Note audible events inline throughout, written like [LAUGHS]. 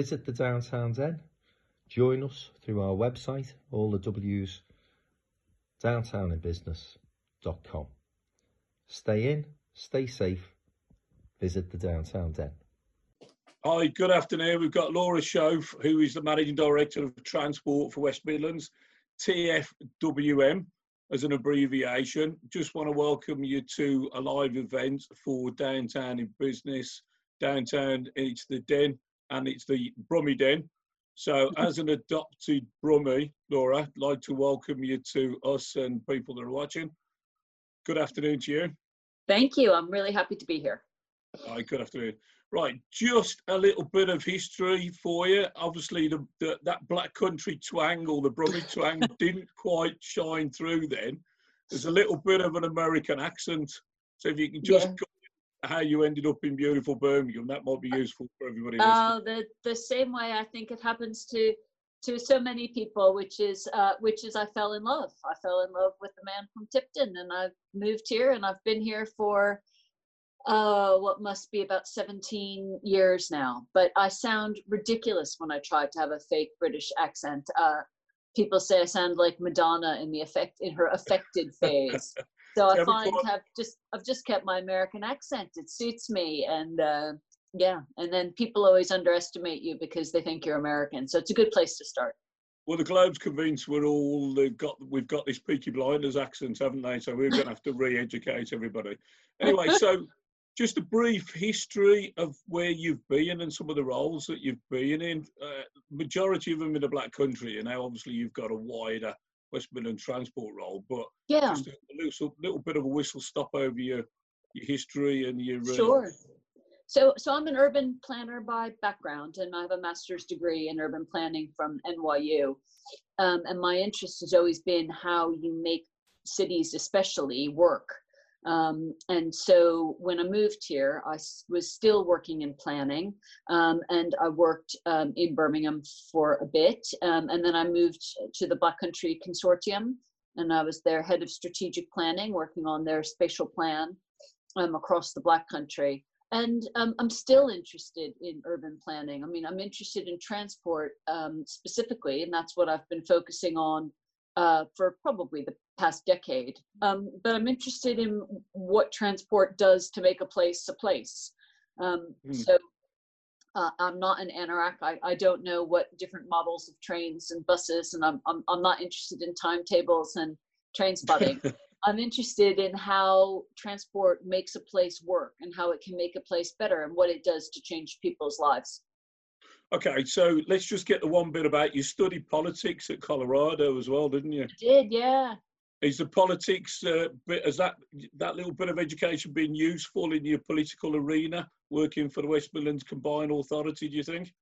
visit the Downtown Den. Join us through our website, all the W's, downtowninbusiness.com. Stay in, stay safe, visit the Downtown Den. Hi, good afternoon. We've got Laura Shoaf, who is the Managing Director of Transport for West Midlands, TFWM as an abbreviation. Just want to welcome you to a live event for Downtown in Business. Downtown, it's the Den and it's the Brummie Den. So, [LAUGHS] as an adopted Brummie, Laura, I'd like to welcome you to us and people that are watching. Good afternoon to you. Thank you. I'm really happy to be here. Hi, good afternoon. Right, just a little bit of history for you. Obviously, the, the that Black Country twang or the Brummie [LAUGHS] twang didn't quite shine through then. There's a little bit of an American accent. So if you can just Yeah. How you ended up in beautiful Birmingham, that might be useful for everybody. listening. Oh, the the same way I think it happens to to so many people, which is uh, which is I fell in love. I fell in love with the man from Tipton, and I've moved here, and I've been here for uh, what must be about 17 years now. But I sound ridiculous when I try to have a fake British accent. Uh, people say I sound like Madonna in the effect in her affected [LAUGHS] phase. So I Every find I've just I've just kept my American accent. It suits me, and uh, yeah. And then people always underestimate you because they think you're American. So it's a good place to start. Well, the Globe's convinced we're all uh, got we've got this Peaky Blinders accent, haven't they? So we're going to have to re-educate everybody. Anyway, [LAUGHS] so just a brief history of where you've been and some of the roles that you've been in. Uh, majority of them in the Black Country, and now obviously you've got a wider West Midland transport role, but Yeah, just a little, little bit of a whistle stop over your your history and your uh, sure. So so I'm an urban planner by background, and I have a master's degree in urban planning from NYU. Um, and my interest has always been how you make cities, especially, work. Um, and so when I moved here, I was still working in planning, um, and I worked um, in Birmingham for a bit, um, and then I moved to the Black Country Consortium, and I was their head of strategic planning, working on their spatial plan um, across the Black Country. And um, I'm still interested in urban planning. I mean, I'm interested in transport specifically, and that's what I've been focusing on uh, for probably the past decade. Um, but I'm interested in what transport does to make a place a place. Um, Hmm. So uh, I'm not an anorak. I, I don't know what different models of trains and buses, and I'm, I'm, I'm not interested in timetables and train spotting. [LAUGHS] I'm interested in how transport makes a place work and how it can make a place better and what it does to change people's lives. Okay, so let's just get the one bit about you studied politics at Colorado as well, didn't you? I did, yeah. Is the politics uh, bit has that that little bit of education been useful in your political arena, working for the West Midlands Combined Authority? Do you think?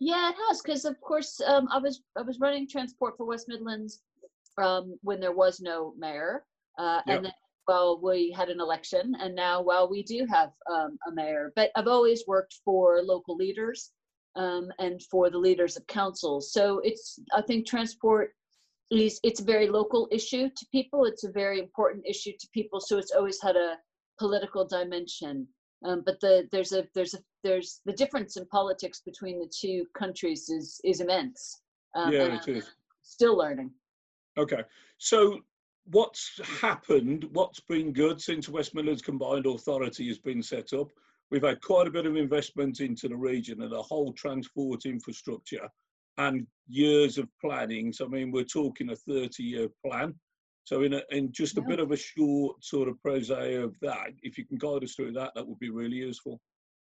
Yeah, it has because of course um, I was I was running transport for West Midlands um, when there was no mayor, uh, Yep. and then well we had an election, and now well we do have um, a mayor. But I've always worked for local leaders um, and for the leaders of councils. So it's I think transport is it's a very local issue to people. It's a very important issue to people. So it's always had a political dimension. Um, but the there's a there's a there's the difference in politics between the two countries is is immense. Um, yeah, it is. still learning. Okay, so what's happened? What's been good since West Midlands Combined Authority has been set up? We've had quite a bit of investment into the region and the whole transport infrastructure and years of planning. So, I mean, we're talking a 30 year plan. So, in, a, in just a bit of a short sort of prose of that, if you can guide us through that, that would be really useful.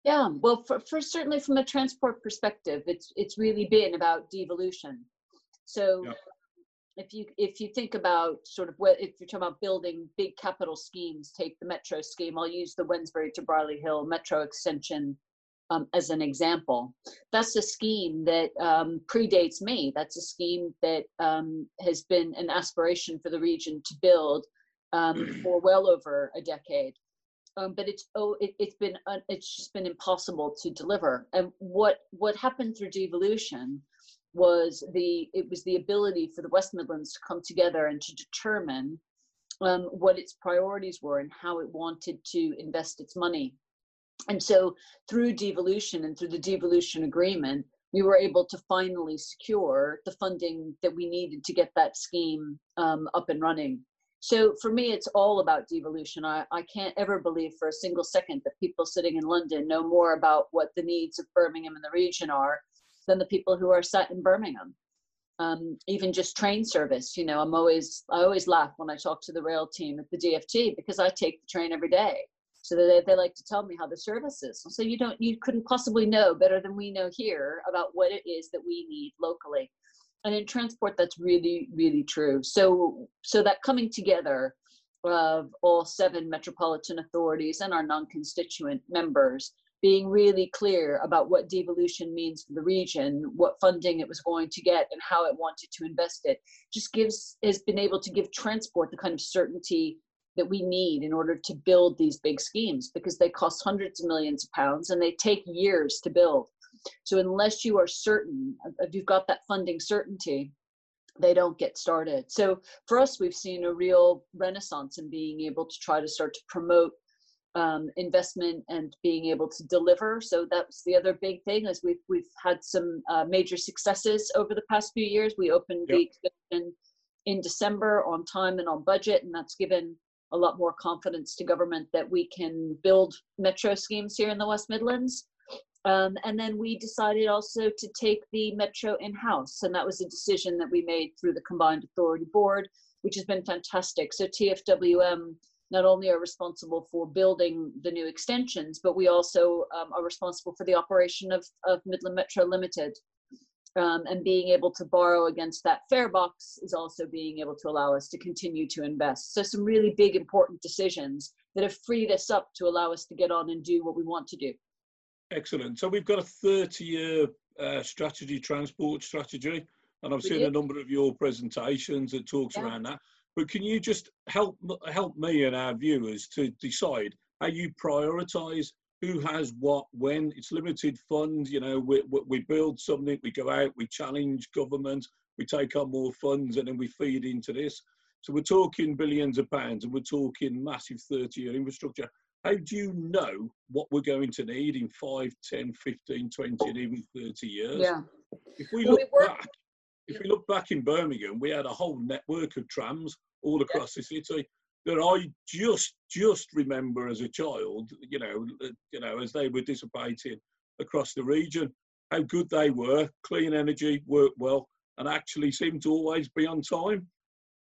Yeah, well, for, for certainly from a transport perspective, it's it's really been about devolution. So Yep. If you if you think about sort of what if you're talking about building big capital schemes, take the metro scheme. I'll use the Wednesbury to Brierley Hill metro extension um, as an example. That's a scheme that um, predates me. That's a scheme that um, has been an aspiration for the region to build um, [CLEARS THROAT] for well over a decade um, but it's oh it, it's been uh, it's just been impossible to deliver and what what happened through devolution was the it was the ability for the west midlands to come together and to determine um, what its priorities were and how it wanted to invest its money and so through devolution and through the devolution agreement we were able to finally secure the funding that we needed to get that scheme um, up and running. So for me, it's all about devolution. I, I can't ever believe for a single second that people sitting in London know more about what the needs of Birmingham and the region are than the people who are sat in Birmingham. Um, even just train service, you know, I'm always I always laugh when I talk to the rail team at the DFT because I take the train every day. So they, they like to tell me how the service is. So you don't you couldn't possibly know better than we know here about what it is that we need locally and in transport that's really really true so so that coming together of all seven metropolitan authorities and our non-constituent members being really clear about what devolution means for the region what funding it was going to get and how it wanted to invest it just gives has been able to give transport the kind of certainty that we need in order to build these big schemes because they cost hundreds of millions of pounds and they take years to build so unless you are certain, if you've got that funding certainty, they don't get started. So for us, we've seen a real renaissance in being able to try to start to promote um, investment and being able to deliver. So that's the other big thing is we've we've had some uh, major successes over the past few years. We opened yep. the exhibition in December on time and on budget, and that's given a lot more confidence to government that we can build metro schemes here in the West Midlands. Um, and then we decided also to take the metro in house. And that was a decision that we made through the combined authority board, which has been fantastic. So TFWM not only are responsible for building the new extensions, but we also um, are responsible for the operation of, of Midland Metro Limited. Um, and being able to borrow against that fare box is also being able to allow us to continue to invest. So some really big, important decisions that have freed us up to allow us to get on and do what we want to do. Excellent. So we've got a 30 year uh, strategy, transport strategy, and I've seen a number of your presentations that talks yeah. around that. But can you just help help me and our viewers to decide how you prioritise who has what when? It's limited funds. You know, we, we build something, we go out, we challenge government, we take on more funds, and then we feed into this. So we're talking billions of pounds, and we're talking massive 30 year infrastructure how do you know what we're going to need in 5 10 15 20 and even 30 years yeah if we well, look back if we look back in birmingham we had a whole network of trams all across yeah. the city that i just just remember as a child you know uh, you know as they were dissipating across the region how good they were clean energy worked well and actually seemed to always be on time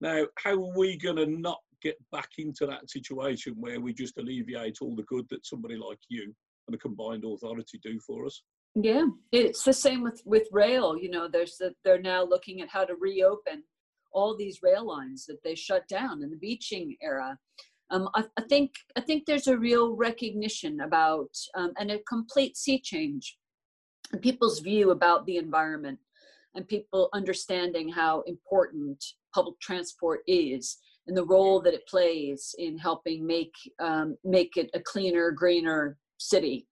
now how are we going to not get back into that situation where we just alleviate all the good that somebody like you and a combined authority do for us. Yeah, it's the same with with rail. You know, there's the, they're now looking at how to reopen all these rail lines that they shut down in the Beeching era. Um, I, I, think I think there's a real recognition about um, and a complete sea change in people's view about the environment and people understanding how important public transport is and the role that it plays in helping make um, make it a cleaner, greener city.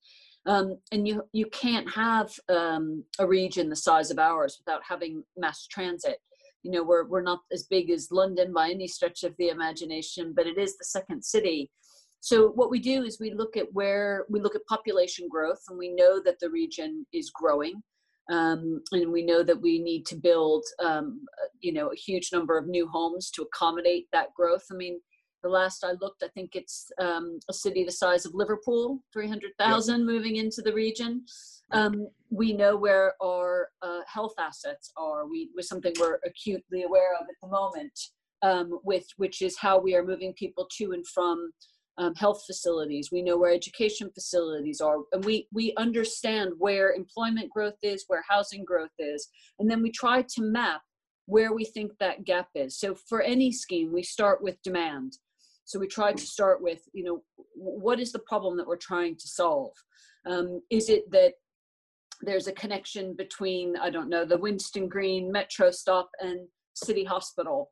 Um, and you you can't have um, a region the size of ours without having mass transit. You know, we're we're not as big as London by any stretch of the imagination, but it is the second city. So what we do is we look at where we look at population growth, and we know that the region is growing. Um, and we know that we need to build, um, you know, a huge number of new homes to accommodate that growth. I mean, the last I looked, I think it's um, a city the size of Liverpool, 300,000 yep. moving into the region. Um, we know where our uh, health assets are. We was something we're acutely aware of at the moment, um, with which is how we are moving people to and from um, health facilities. We know where education facilities are, and we we understand where employment growth is, where housing growth is, and then we try to map where we think that gap is. So for any scheme, we start with demand. So we try to start with, you know, what is the problem that we're trying to solve? Um, is it that there's a connection between, I don't know, the Winson Green metro stop and City Hospital?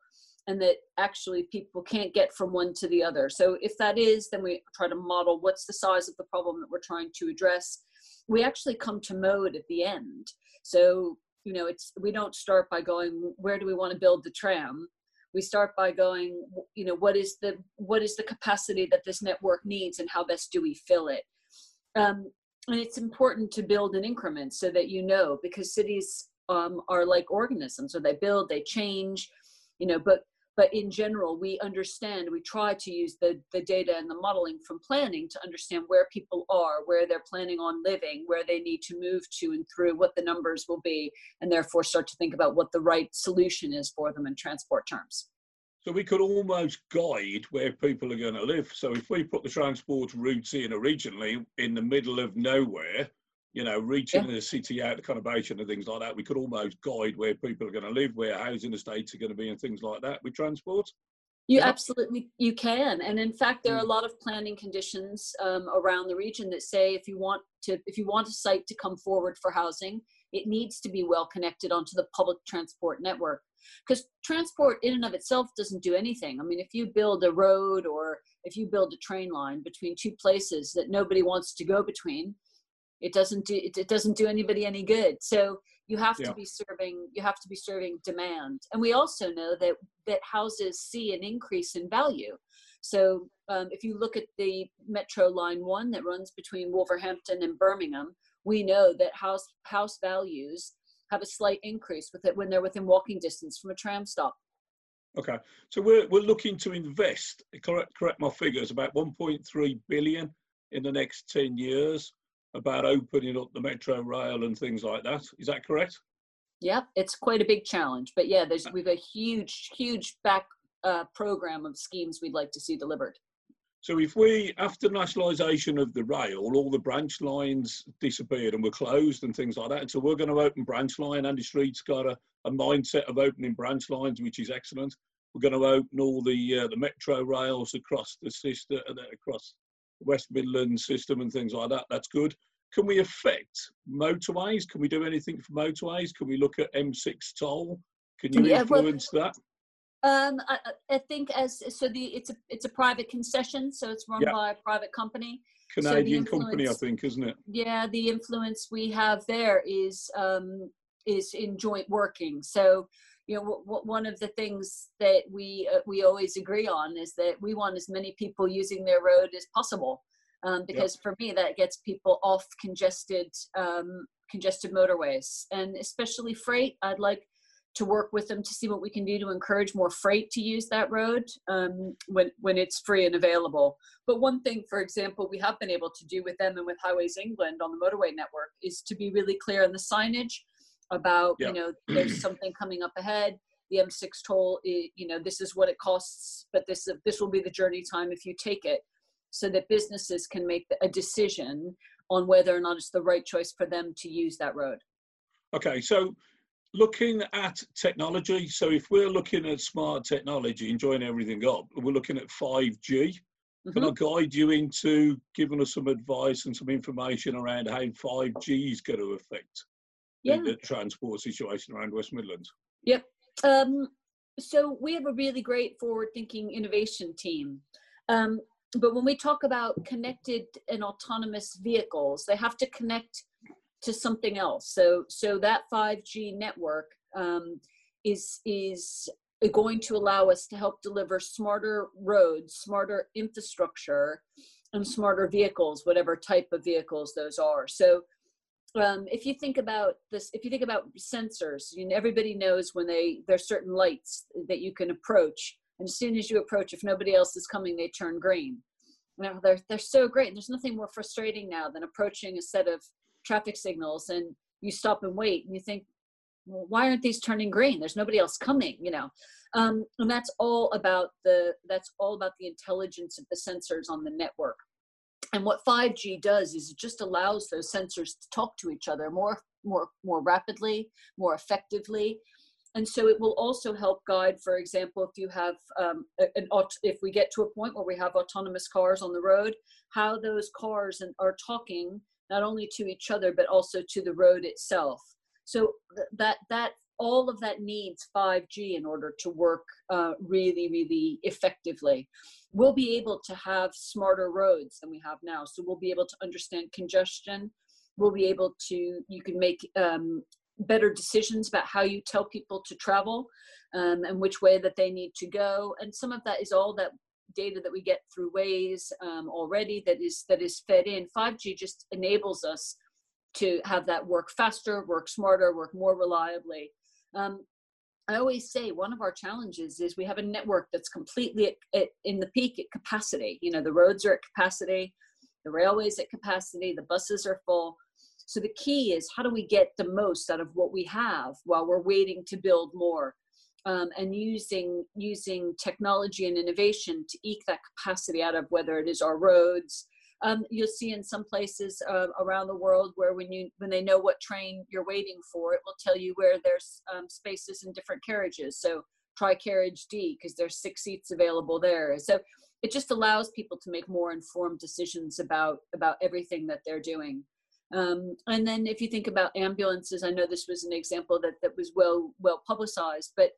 and that actually people can't get from one to the other. So if that is, then we try to model what's the size of the problem that we're trying to address. We actually come to mode at the end. So, you know, it's we don't start by going, where do we want to build the tram? We start by going, you know, what is the what is the capacity that this network needs and how best do we fill it? Um, and it's important to build in increments so that you know because cities um, are like organisms. So they build they change you know but but in general we understand we try to use the the data and the modeling from planning to understand where people are where they're planning on living where they need to move to and through what the numbers will be and therefore start to think about what the right solution is for them in transport terms so we could almost guide where people are going to live. So if we put the transport routes in originally in the middle of nowhere, you know, reaching yeah. the city out of conurbation and things like that, we could almost guide where people are going to live, where housing estates are going to be, and things like that with transport. You absolutely you can, and in fact, there are a mm. lot of planning conditions um, around the region that say if you want to if you want a site to come forward for housing, it needs to be well connected onto the public transport network because transport in and of itself doesn't do anything. I mean if you build a road or if you build a train line between two places that nobody wants to go between it doesn't do it, it doesn't do anybody any good. So you have yeah. to be serving you have to be serving demand. And we also know that that houses see an increase in value. So um, if you look at the metro line one that runs between wolverhampton and birmingham we know that house house values have a slight increase with it when they're within walking distance from a tram stop. Okay, so we're we're looking to invest. Correct, correct my figures. About 1.3 billion in the next 10 years. About opening up the metro rail and things like that. Is that correct? Yep, it's quite a big challenge. But yeah, there's we've a huge, huge back uh, program of schemes we'd like to see delivered. So if we, after nationalisation of the rail, all the branch lines disappeared and were closed and things like that. And so we're going to open branch line. Andy Street's got a, a mindset of opening branch lines, which is excellent. We're going to open all the uh, the metro rails across the system, uh, across the West Midlands system and things like that. That's good. Can we affect motorways? Can we do anything for motorways? Can we look at M6 toll? Can you yeah, influence well, that? Um, I, I, think as so the it's a it's a private concession, so it's run yeah. by a private company. Canadian so company, I think, isn't it? Yeah, the influence we have there is um, is in joint working. So you know, w- w- one of the things that we uh, we always agree on is that we want as many people using their road as possible, um, because yep. for me that gets people off congested um, congested motorways, and especially freight. I'd like to work with them to see what we can do to encourage more freight to use that road um, when, when it's free and available. But one thing, for example, we have been able to do with them and with Highways England on the motorway network is to be really clear on the signage about, you know, there's something coming up ahead. The M6 toll, you know, this is what it costs, but this this will be the journey time if you take it, so that businesses can make a decision on whether or not it's the right choice for them to use that road. Okay, so looking at technology. So if we're looking at smart technology and join everything up, we're looking at 5G. Mm-hmm. Can I guide you into giving us some advice and some information around how 5G is going to affect yeah. the, the, transport situation around West Midlands? Yep. Um, so we have a really great forward-thinking innovation team. Um, but when we talk about connected and autonomous vehicles, they have to connect to something else. So so that 5G network um, is is going to allow us to help deliver smarter roads, smarter infrastructure, and smarter vehicles, whatever type of vehicles those are. So um, if you think about this, if you think about sensors, you know, everybody knows when they there's certain lights that you can approach, and as soon as you approach, if nobody else is coming, they turn green. Now they're they're so great. And there's nothing more frustrating now than approaching a set of traffic signals and you stop and wait and you think well, why aren't these turning green? There's nobody else coming you know? Um, and that's all about the that's all about the intelligence of the sensors on the network. And what 5g does is it just allows those sensors to talk to each other more more more rapidly more effectively. And so it will also help guide for example if you have um, an if we get to a point where we have autonomous cars on the road how those cars and are talking not only to each other but also to the road itself. So that that all of that needs 5g in order to work uh, really really effectively. We'll be able to have smarter roads than we have now. So we'll be able to understand congestion. We'll be able to you can make um, better decisions about how you tell people to travel um, and which way that they need to go. And some of that is all that data that we get through Waze um, already that is that is fed in. 5G just enables us to have that work faster, work smarter, work more reliably. Um, I always say one of our challenges is we have a network that's completely at, at, in the peak at capacity. You know, the roads are at capacity, the railways at capacity, the buses are full. So the key is how do we get the most out of what we have while we're waiting to build more, um, and using using technology and innovation to eke that capacity out of whether it is our roads. Um, you'll see in some places uh, around the world where when you when they know what train you're waiting for, it will tell you where there's um, spaces in different carriages. So try carriage D because there's six seats available there. So it just allows people to make more informed decisions about about everything that they're doing. Um, and then if you think about ambulances, I know this was an example that, that was well well publicized, but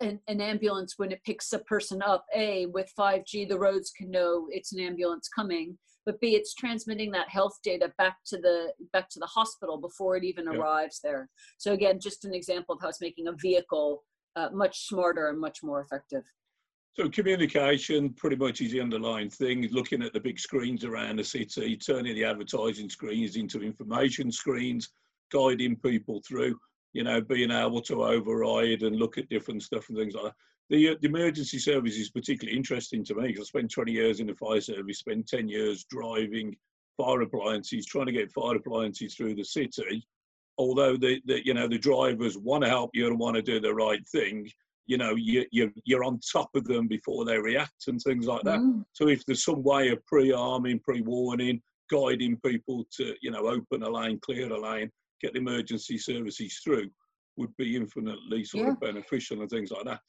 an, an ambulance when it picks a person up, A, with 5G, the roads can know it's an ambulance coming, but B, it's transmitting that health data back to the back to the hospital before it even arrives there. So again, just an example of how it's making a vehicle uh, much smarter and much more effective. So communication pretty much is the underlying thing. Looking at the big screens around the city, turning the advertising screens into information screens, guiding people through. You know, being able to override and look at different stuff and things like that. The, uh, the emergency service is particularly interesting to me because I spent 20 years in the fire service, spent 10 years driving fire appliances, trying to get fire appliances through the city. Although the, the you know the drivers want to help you and want to do the right thing, you know you, you you're on top of them before they react and things like that. Mm. so if there's some way of pre-arming pre-warning guiding people to you know open a lane clear a lane get the emergency services through would be infinitely sort yeah. of beneficial and things like that.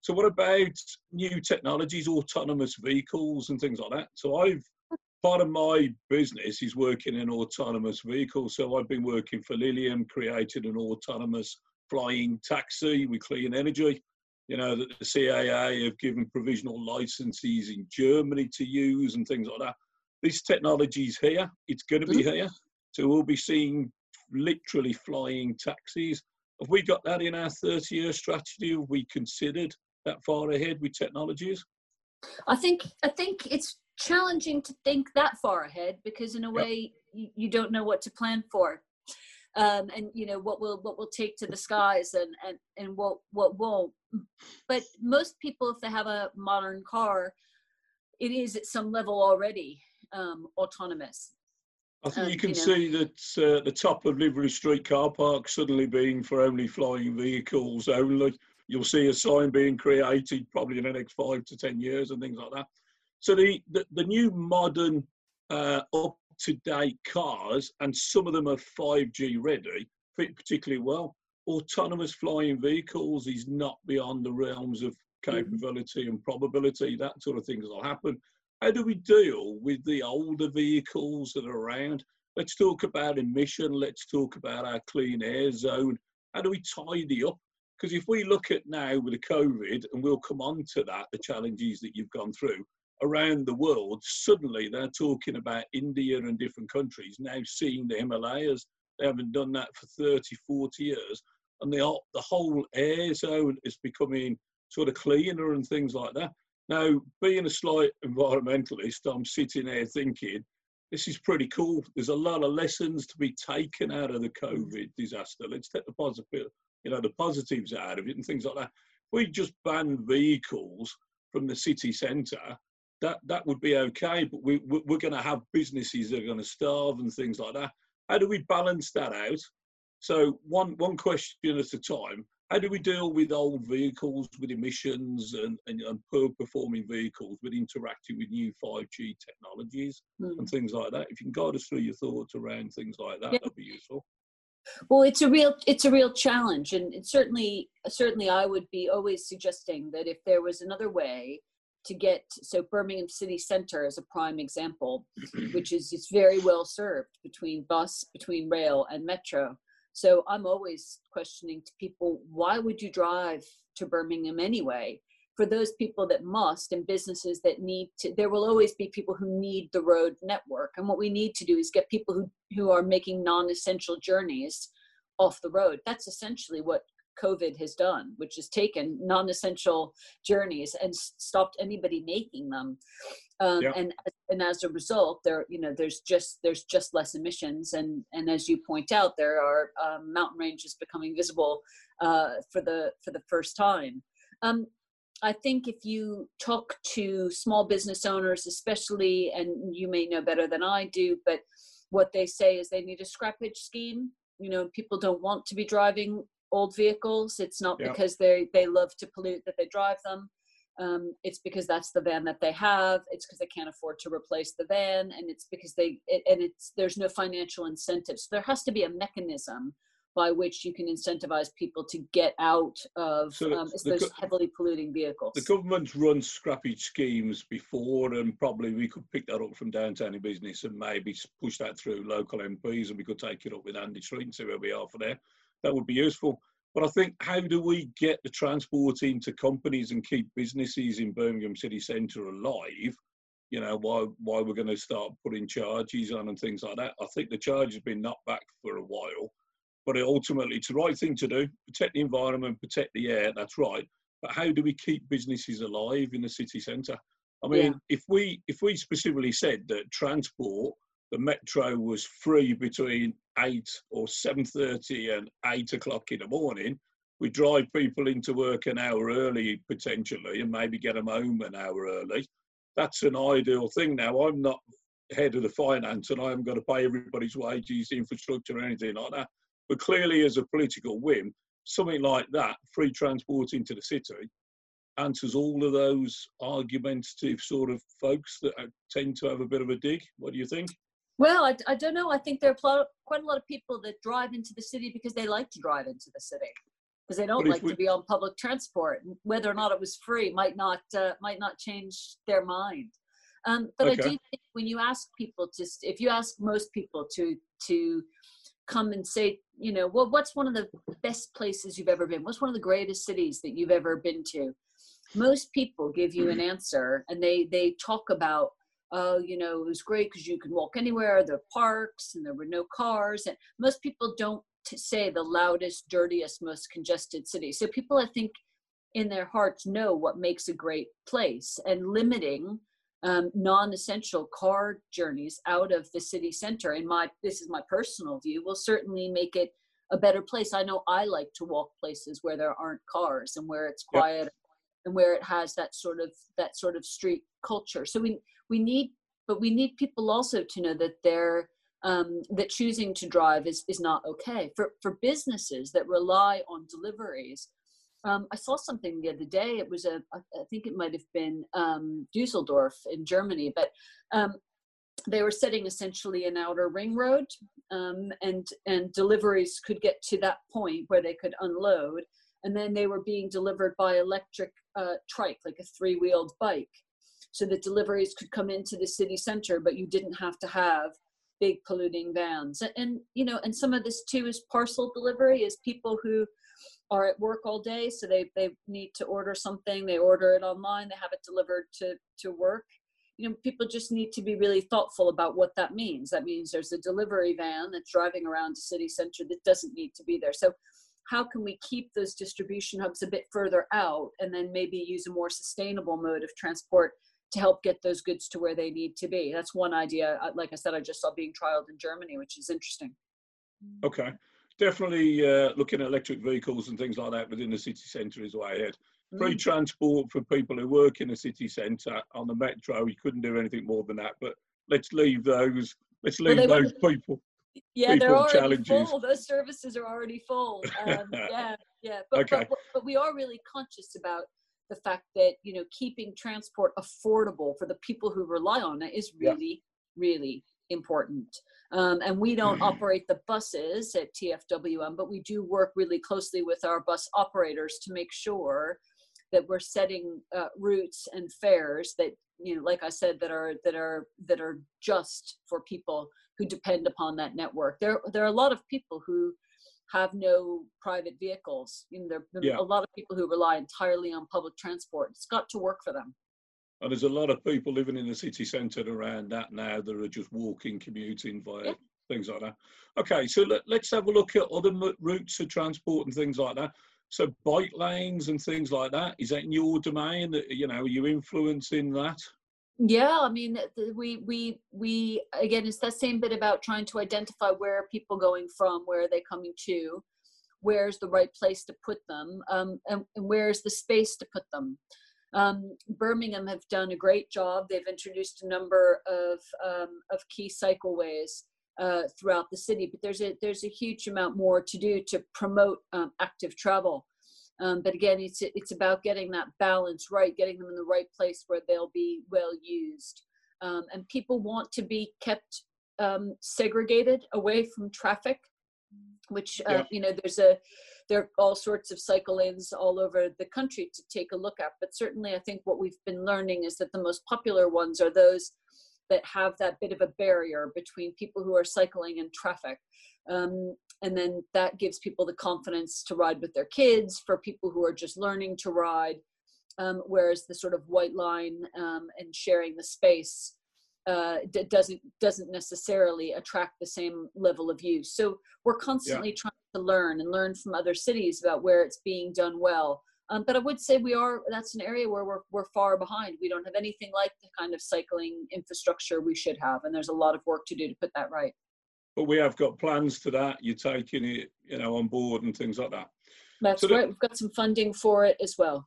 So what about new technologies autonomous vehicles and things like that? So i've part of my business is working in autonomous vehicles. So i've been working for lilium created an autonomous flying taxi with clean energy you know, that the CAA have given provisional licenses in Germany to use and things like that. This technology is here. It's going to be mm-hmm. here. So we'll be seeing literally flying taxis. Have we got that in our 30 year strategy? Have we considered that far ahead with technologies? I think I think it's challenging to think that far ahead because in a way yep. you, you don't know what to plan for um, and you know what will what will take to the skies and and and what what won't but most people if they have a modern car it is at some level already um, autonomous I think um, you can you know, see that uh, the top of Livery Street car park suddenly being for only flying vehicles only. You'll see a sign being created probably in the next five to ten years and things like that. So the the, the new modern uh, up to date cars, and some of them are 5G ready, fit particularly well. Autonomous flying vehicles is not beyond the realms of hmm. capability and probability. That sort of things will happen. How do we deal with the older vehicles that are around? Let's talk about emission. Let's talk about our clean air zone. How do we tidy up? Because if we look at now with the COVID, and we'll come on to that, the challenges that you've gone through, around the world, suddenly they're talking about India and different countries now seeing the Himalayas. They haven't done that for 30, 40 years. And the, the whole air zone is becoming sort of cleaner and things like that. Now, being a slight environmentalist, I'm sitting there thinking, this is pretty cool. There's a lot of lessons to be taken out of the COVID disaster. Let's take the positive, you know, the positives out of it and things like that. If we just ban vehicles from the city centre, that that would be okay. But we we're going to have businesses that are going to starve and things like that. How do we balance that out? So one one question at a time. How do we deal with old vehicles with emissions and, and, and poor performing vehicles with interacting with new 5G technologies mm. and things like that? If you can guide us through your thoughts around things like that, yeah. that'd be useful. Well, it's a real it's a real challenge, and certainly certainly I would be always suggesting that if there was another way to get so birmingham city center is a prime example [CLEARS THROAT] which is it's very well served between bus between rail and metro so i'm always questioning to people why would you drive to birmingham anyway? For those people that must and businesses that need to there will always be people who need the road network. And what we need to do is get people who who are making non-essential journeys off the road. That's essentially what COVID has done, which has taken non-essential journeys and stopped anybody making them. Um, yeah. And and as a result, there you know there's just there's just less emissions, and and as you point out, there are um, mountain ranges becoming visible uh, for the for the first time. Um, I think if you talk to small business owners, especially, and you may know better than I do, but what they say is they need a scrappage scheme. You know, people don't want to be driving old vehicles. It's not yeah. because they they love to pollute that they drive them. Um, it's because that's the van that they have. It's because they can't afford to replace the van, and it's because they it, and it's there's no financial incentives. So there has to be a mechanism by which you can incentivize people to get out of so um, those go- heavily polluting vehicles. The government's run scrappage schemes before, and probably we could pick that up from downtown in business and maybe push that through local MPs, and we could take it up with Andy Street and see where we are for there. That would be useful. But I think how do we get the transport into companies and keep businesses in Birmingham city centre alive? You know, why why we're going to start putting charges on and things like that. I think the charge has been knocked back for a while, but it ultimately it's the right thing to do. Protect the environment, protect the air. That's right. But how do we keep businesses alive in the city centre? I mean, yeah. if we if we specifically said that transport the metro was free between 8 or 7.30 and 8 o'clock in the morning, we drive people into work an hour early potentially and maybe get them home an hour early. That's an ideal thing now. I'm not head of the finance and I haven't got to pay everybody's wages, infrastructure, or anything like that. But clearly, as a political whim, something like that, free transport into the city, answers all of those argumentative sort of folks that uh, tend to have a bit of a dig. What do you think? Well, I, I don't know. I think there are quite a lot of people that drive into the city because they like to drive into the city because they don't like we, to be on public transport. Whether or not it was free might not uh, might not change their mind. Um, but okay. I do think when you ask people to, if you ask most people to to come and say, you know, well, what's one of the best places you've ever been? What's one of the greatest cities that you've ever been to? Most people give you an [CLEARS THROAT] answer, and they they talk about oh, you know, it was great because you could walk anywhere. There are parks and there were no cars. And most people don't say the loudest, dirtiest, most congested city. So people, I think, in their hearts know what makes a great place and limiting um, non-essential car journeys out of the city center in my this is my personal view will certainly make it a better place i know i like to walk places where there aren't cars and where it's quiet yep. And where it has that sort of that sort of street culture. So we we need but we need people also to know that they're um, that choosing to drive is, is not okay. For for businesses that rely on deliveries um, I saw something the other day. It was a, I think it might have been um, Dusseldorf in Germany, but um, they were setting essentially an outer ring road, um, and and deliveries could get to that point where they could unload, and then they were being delivered by electric uh, trike, like a three-wheeled bike, so that deliveries could come into the city center, but you didn't have to have big polluting vans. And, and you know, and some of this too is parcel delivery is people who are at work all day, so they they need to order something, they order it online, they have it delivered to to work. You know, people just need to be really thoughtful about what that means. That means there's a delivery van that's driving around the city center that doesn't need to be there. So how can we keep those distribution hubs a bit further out and then maybe use a more sustainable mode of transport to help get those goods to where they need to be. That's one idea. Uh, like I said, I just saw being trialed in Germany, which is interesting. Okay, definitely uh, looking at electric vehicles and things like that within the city centre is way ahead. Mm. Free transport for people who work in the city centre on the metro. You couldn't do anything more than that, but let's leave those. Let's leave well, those people. Yeah, they're already challenges. full. Those services are already full. Um, [LAUGHS] yeah, yeah, but, okay. but but we are really conscious about the fact that you know keeping transport affordable for the people who rely on it is really yeah. really important um, and we don't operate the buses at tfwm but we do work really closely with our bus operators to make sure that we're setting uh, routes and fares that you know like i said that are that are that are just for people who depend upon that network there there are a lot of people who have no private vehicles. You know, there are yeah. a lot of people who rely entirely on public transport. It's got to work for them. And there's a lot of people living in the city centre around that now that are just walking, commuting via yeah. things like that. Okay, so let, us have a look at other routes of transport and things like that. So bike lanes and things like that, is that in your domain? You know, are you influencing that? Yeah, I mean, we we we again, it's that same bit about trying to identify where are people going from, where are they coming to, where's the right place to put them, um, and, and where's the space to put them. Um, Birmingham have done a great job. They've introduced a number of um, of key cycleways uh, throughout the city, but there's a there's a huge amount more to do to promote um, active travel. Um, but again, it's it's about getting that balance right, getting them in the right place where they'll be well used. Um, and people want to be kept um, segregated away from traffic, which uh, yeah. you know there's a there are all sorts of cycle lanes all over the country to take a look at. But certainly, I think what we've been learning is that the most popular ones are those that have that bit of a barrier between people who are cycling and traffic. Um, and then that gives people the confidence to ride with their kids for people who are just learning to ride. Um, whereas the sort of white line um, and sharing the space uh, d- doesn't doesn't necessarily attract the same level of use. So we're constantly yeah. trying to learn and learn from other cities about where it's being done well. Um, but I would say we are that's an area where we're we're far behind. We don't have anything like the kind of cycling infrastructure we should have, and there's a lot of work to do to put that right. But we have got plans to that. You're taking it, you know, on board and things like that. That's so right. The, We've got some funding for it as well.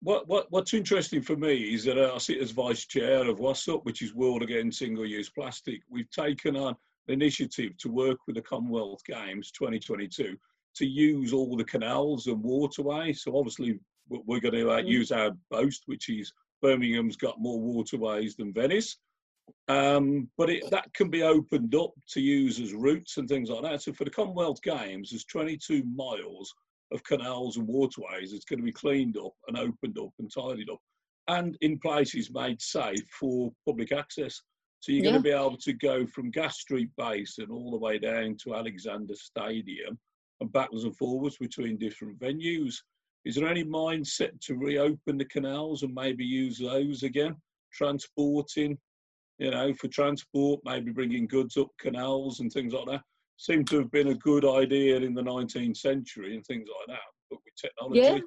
What what what's interesting for me is that I sit as vice chair of WASUP, which is World Against Single-Use Plastic. We've taken on an initiative to work with the Commonwealth Games 2022 to use all the canals and waterways. So obviously we're going to uh, use our boast, which is Birmingham's got more waterways than Venice. Um, but it, that can be opened up to use as routes and things like that. So for the Commonwealth Games, there's 22 miles of canals and waterways that's going to be cleaned up and opened up and tidied up and in places made safe for public access. So you're yeah. going to be able to go from Gas Street Basin and all the way down to Alexander Stadium and backwards and forwards between different venues. Is there any mindset to reopen the canals and maybe use those again? Transporting, you know, for transport, maybe bringing goods up canals and things like that. Seemed to have been a good idea in the 19th century and things like that. But with technology, yeah.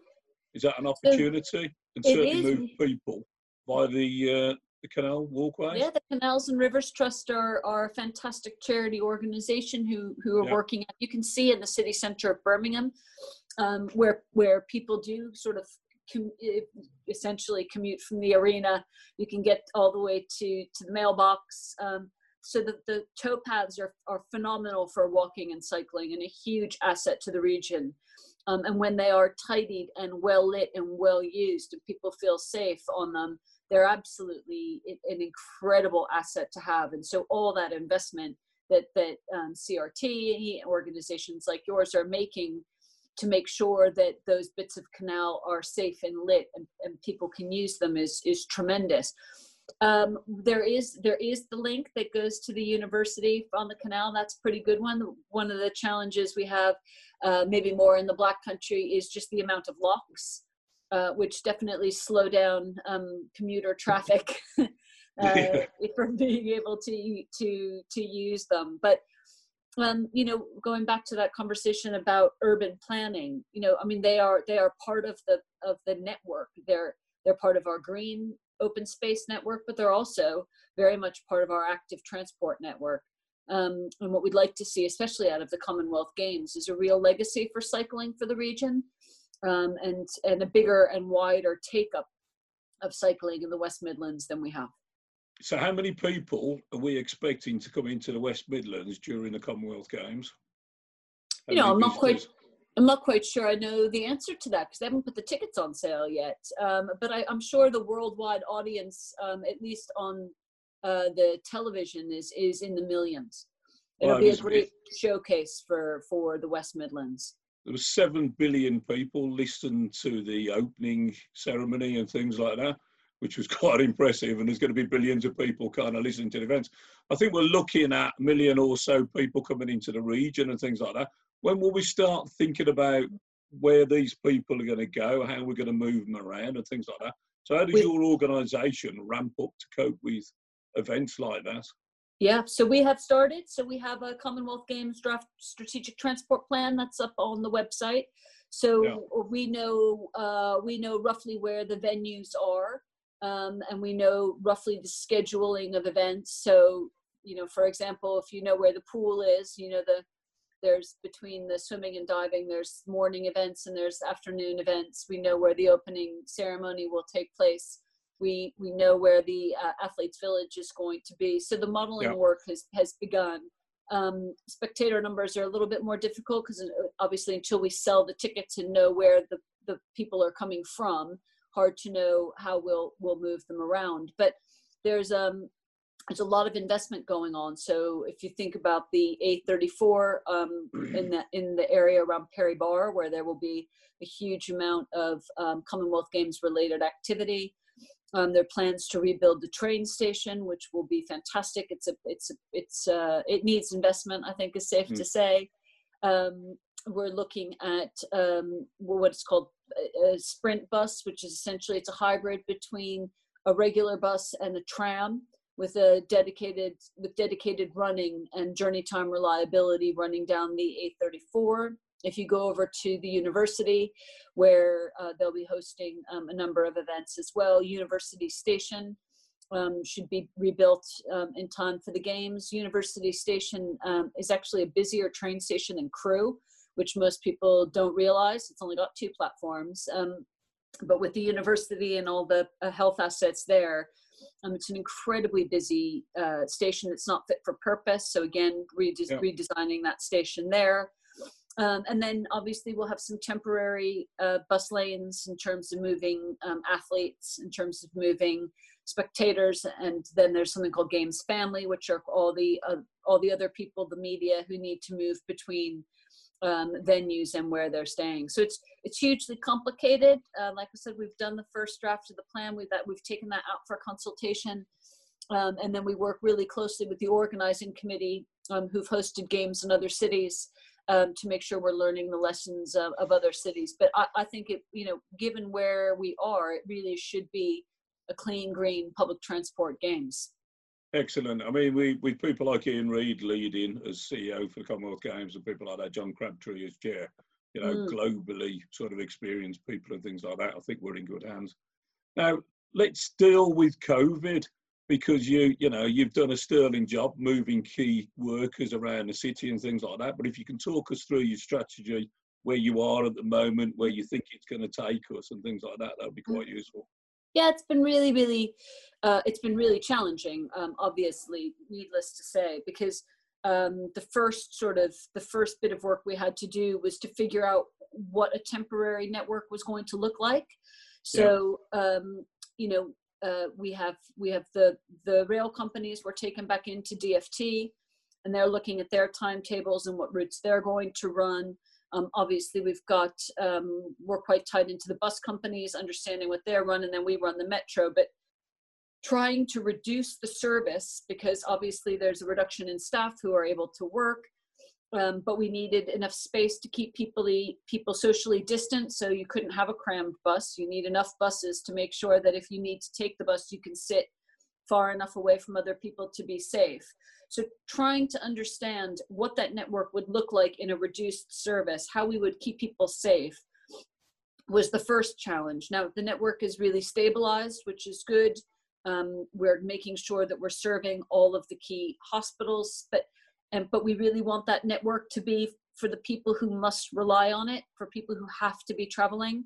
is that an opportunity? So and certainly move people by the uh, the canal walkways? Yeah, the Canals and Rivers Trust are, are a fantastic charity organization who, who are yeah. working. You can see in the city center of Birmingham, um, where where people do sort of com- essentially commute from the arena. You can get all the way to to the mailbox. Um, so the, the towpaths are, are phenomenal for walking and cycling and a huge asset to the region. Um, and when they are tidied and well lit and well used and people feel safe on them, they're absolutely an incredible asset to have. And so all that investment that that um, CRT organizations like yours are making to make sure that those bits of canal are safe and lit and, and people can use them is is tremendous. Um, there is there is the link that goes to the university on the canal. That's a pretty good one. One of the challenges we have, uh, maybe more in the Black Country, is just the amount of locks uh, which definitely slow down um, commuter traffic [LAUGHS] uh, from being able to to to use them. But um, you know, going back to that conversation about urban planning, you know, I mean, they are they are part of the of the network. They're they're part of our green open space network, but they're also very much part of our active transport network. Um, and what we'd like to see, especially out of the Commonwealth Games, is a real legacy for cycling for the region um, and and a bigger and wider take up of cycling in the West Midlands than we have. So, how many people are we expecting to come into the West Midlands during the Commonwealth Games? How you know, I'm not quite. I'm not quite sure I know the answer to that because they haven't put the tickets on sale yet. Um, but I, am sure the worldwide audience, um, at least on uh, the television, is is in the millions. It'll well, be a great showcase for for the West Midlands there were seven billion people listened to the opening ceremony and things like that, which was [LAUGHS] quite impressive. And there's going to be billions of people kind of listening to the events. I think we're looking at a million or so people coming into the region and things like that. When will we start thinking about where these people are going to go, how we're going to move them around, and things like that? So, how does your organisation ramp up to cope with events like that? Yeah, so we have started. So we have a Commonwealth Games draft strategic transport plan that's up on the website. So Yeah. we know uh, we know roughly where the venues are, um, and we know roughly the scheduling of events. So you know, for example, if you know where the pool is, you know the there's between the swimming and diving there's morning events and there's afternoon events we know where the opening ceremony will take place we we know where the uh, athletes village is going to be. So the modeling work has has begun. Um, spectator numbers are a little bit more difficult because obviously until we sell the tickets and know where the, the people are coming from hard to know how we'll we'll move them around. But there's um there's a lot of investment going on. So if you think about the a34 um, [CLEARS THROAT] in the in the area around perry barr where there will be a huge amount of um, commonwealth games related activity um, there are plans to rebuild the train station, which will be fantastic. It's a, it's, a, it's, uh, it needs investment. I think is safe Mm. to say. Um, we're looking at um, what's called a, a sprint bus, which is essentially it's a hybrid between a regular bus and a tram with a dedicated with dedicated running and journey time reliability running down the A34. If you go over to the university, where uh, they'll be hosting um, a number of events as well, University Station um, should be rebuilt um, in time for the games. University Station um, is actually a busier train station than Crewe, which most people don't realize. It's only got two platforms. Um, but with the university and all the uh, health assets there, um, it's an incredibly busy uh, station that's not fit for purpose. So again, rede- Yeah. redesigning that station there. Um, and then obviously we'll have some temporary uh, bus lanes in terms of moving um, athletes, in terms of moving spectators, and then there's something called Games Family, which are all the uh, all the other people, the media, who need to move between um, venues and where they're staying. So it's it's hugely complicated. Uh, like I said, we've done the first draft of the plan. We've that we've taken that out for consultation, um, and then we work really closely with the organizing committee, um, who've hosted games in other cities, um, to make sure we're learning the lessons of, of other cities. But I, I think it, you know, given where we are, it really should be a clean, green public transport games. Excellent. I mean, we with people like Ian Reid leading as CEO for the Commonwealth Games and people like that, John Crabtree as chair, you know, Mm. globally sort of experienced people and things like that. I think we're in good hands. Now, let's deal with COVID because you, you know, you've done a sterling job moving key workers around the city and things like that. But if you can talk us through your strategy, where you are at the moment, where you think it's going to take us, and things like that, that would be quite useful. yeah it's been really really uh, it's been really challenging um, obviously needless to say because um, the first sort of the first bit of work we had to do was to figure out what a temporary network was going to look like so um, you know uh, we have we have the the rail companies were taken back into dft and they're looking at their timetables and what routes they're going to run um, obviously, we've got um, we're quite tied into the bus companies, understanding what they're running, and then we run the metro. But trying to reduce the service because obviously there's a reduction in staff who are able to work, um, but we needed enough space to keep people people socially distant. So you couldn't have a crammed bus. You need enough buses to make sure that if you need to take the bus, you can sit far enough away from other people to be safe. So trying to understand what that network would look like in a reduced service, how we would keep people safe was the first challenge. Now the network is really stabilized, which is good. Um, we're making sure that we're serving all of the key hospitals, but and but we really want that network to be for the people who must rely on it, for people who have to be traveling,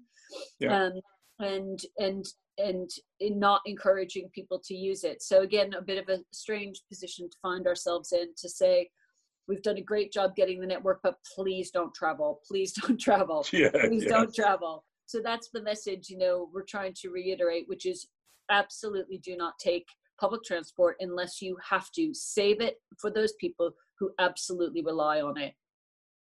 Yeah. um, and and and in not encouraging people to use it. So again, a bit of a strange position to find ourselves in to say, we've done a great job getting the network, but please don't travel. Please [LAUGHS] don't travel. [LAUGHS] Yeah, Please yeah. don't travel. So that's the message, you know, we're trying to reiterate, which is absolutely do not take public transport unless you have to save it for those people who absolutely rely on it.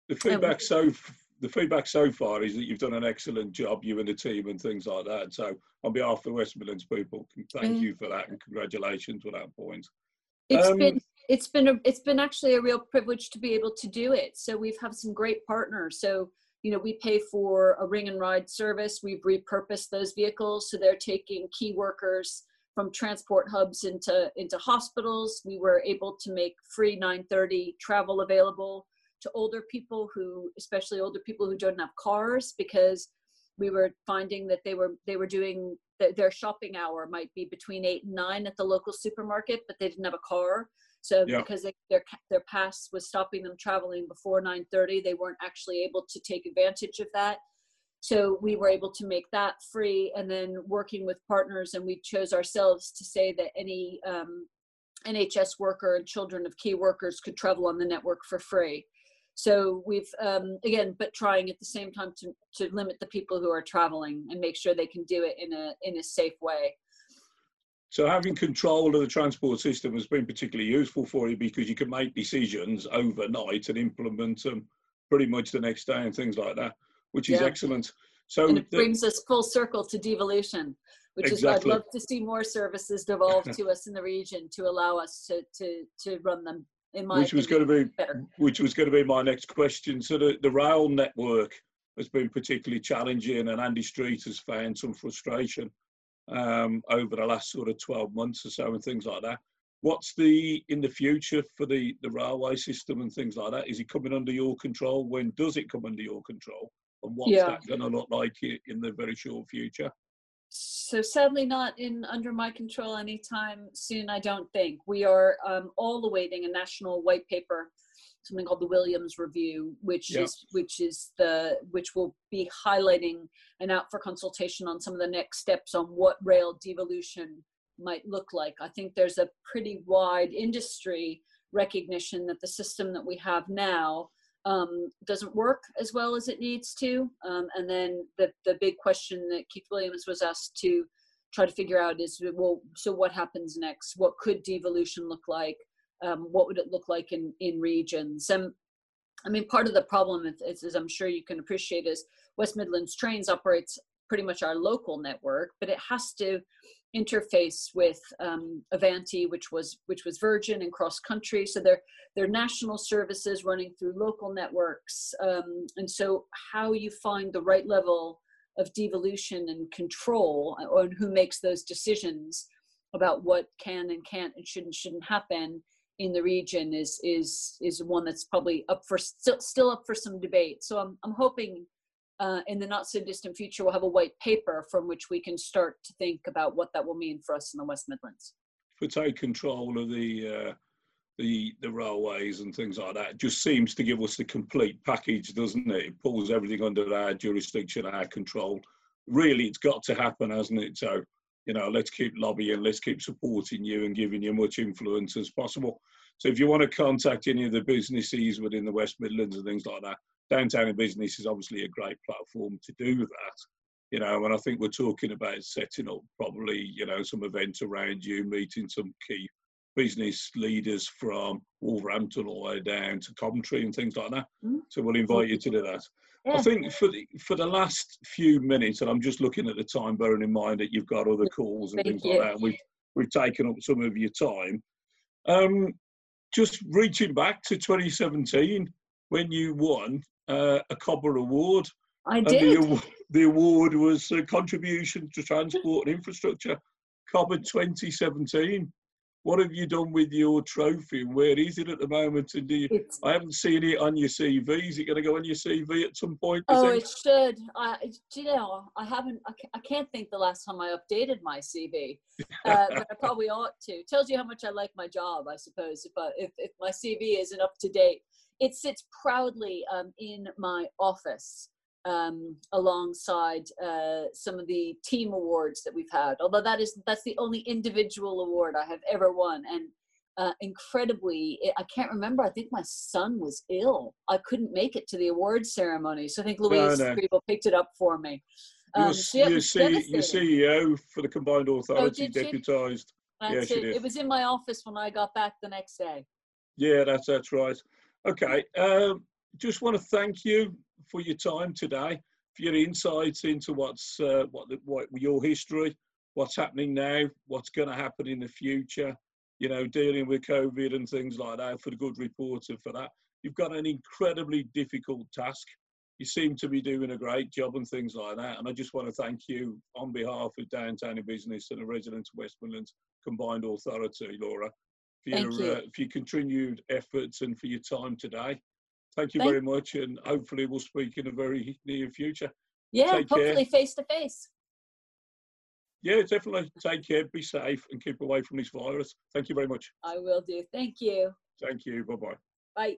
The feedback so the feedback so far is that you've done an excellent job, you and the team, and things like that. So, on behalf of the West Midlands people, thank Mm. you for that and congratulations for that point. It's Um, been it's been a, it's been actually a real privilege to be able to do it. So we've had some great partners. So you know we pay for a ring and ride service. We've repurposed those vehicles so they're taking key workers from transport hubs into into hospitals. We were able to make free 930 travel available to older people who, especially older people who don't have cars, because we were finding that they were they were doing their shopping hour might be between eight and nine at the local supermarket, but they didn't have a car. So yeah. because they, their their pass was stopping them traveling before 9:30, they weren't actually able to take advantage of that. So we were able to make that free, and then working with partners, and we chose ourselves to say that any um, NHS worker and children of key workers could travel on the network for free. So we've um, again, but trying at the same time to to limit the people who are traveling and make sure they can do it in a in a safe way. So having control of the transport system has been particularly useful for you because you can make decisions overnight and implement them pretty much the next day and things like that, which is yeah. excellent. So and it the, brings us full circle to devolution, which exactly. is I'd love to see more services devolve to us in the region to allow us to to to run them in my which was going to be better. which was going to be my next question. So the, the rail network has been particularly challenging, and Andy Street has found some frustration um, over the last sort of 12 months or so, and things like that. What's the in the future for the the railway system and things like that? Is it coming under your control? When does it come under your control? And what's yeah. that going to look like in the very short future? so sadly not in under my control anytime soon i don't think we are um, all awaiting a national white paper something called the williams review which yep. is which is the which will be highlighting and out for consultation on some of the next steps on what rail devolution might look like i think there's a pretty wide industry recognition that the system that we have now um, doesn't work as well as it needs to. Um, and then the, the big question that Keith Williams was asked to try to figure out is, well, so what happens next? What could devolution look like? Um, what would it look like in, in regions? And I mean, part of the problem is, is, I'm sure you can appreciate is West Midlands Trains operates pretty much our local network, but it has to interface with um, Avanti, which was which was Virgin and cross country. So they're they're national services running through local networks, um, and so how you find the right level of devolution and control on who makes those decisions about what can and can't and should and shouldn't happen in the region is is is one that's probably up for still still up for some debate. So I'm I'm hoping uh, in the not so distant future, we'll have a white paper from which we can start to think about what that will mean for us in the West Midlands. If we take control of the uh, the the railways and things like that, it just seems to give us the complete package, doesn't it? It pulls everything under our jurisdiction, our control. Really, it's got to happen, hasn't it? So, you know, let's keep lobbying, let's keep supporting you and giving you as much influence as possible. So, if you want to contact any of the businesses within the West Midlands and things like that, downtown in business is obviously a great platform to do that you know and i think we're talking about setting up probably you know some events around you meeting some key business leaders from wolverhampton all the way down to coventry and things like that mm-hmm. so we'll invite you to do that yeah. i think for the for the last few minutes and i'm just looking at the time bearing in mind that you've got other calls and Thank things you. like that we've we've taken up some of your time um just reaching back to 2017 when you won uh, a Cobber Award. I did. The, the, award was a contribution to transport and infrastructure, Cobber 2017. What have you done with your trophy? Where is it at the moment? And you, I haven't seen it on your CV. Is it going to go on your CV at some point? Oh, it should. I, you know, I haven't. I can't think the last time I updated my CV, uh, but I probably ought to. It tells you how much I like my job, I suppose. If, if my CV isn't up to date, it sits proudly um, in my office um, alongside uh, some of the team awards that we've had. Although that is that's the only individual award I have ever won, and uh, incredibly, I can't remember. I think my son was ill. I couldn't make it to the award ceremony, so I think Louise no, no. picked it up for me. Um, your, so yeah, your, CEO for the combined oh, authority oh, deputised. That's yeah, it. It was in my office when I got back the next day. Yeah, that's that's right. Okay, um, just want to thank you for your time today, for your insights into what's uh, what, the, what your history, what's happening now, what's going to happen in the future. You know, dealing with COVID and things like that. For the good reporter for that, you've got an incredibly difficult task. You seem to be doing a great job and things like that. And I just want to thank you on behalf of Downtown in Business and the residents of West Midlands Combined Authority, Laura, for your, you. Uh, for your continued efforts and for your time today. Thank you Thank- very much, and hopefully we'll speak in a very near future. Yeah, Take care. hopefully face to face. Yeah, definitely. Take care, be safe, and keep away from this virus. Thank you very much. I will do. Thank you. Thank you. Bye bye. Bye.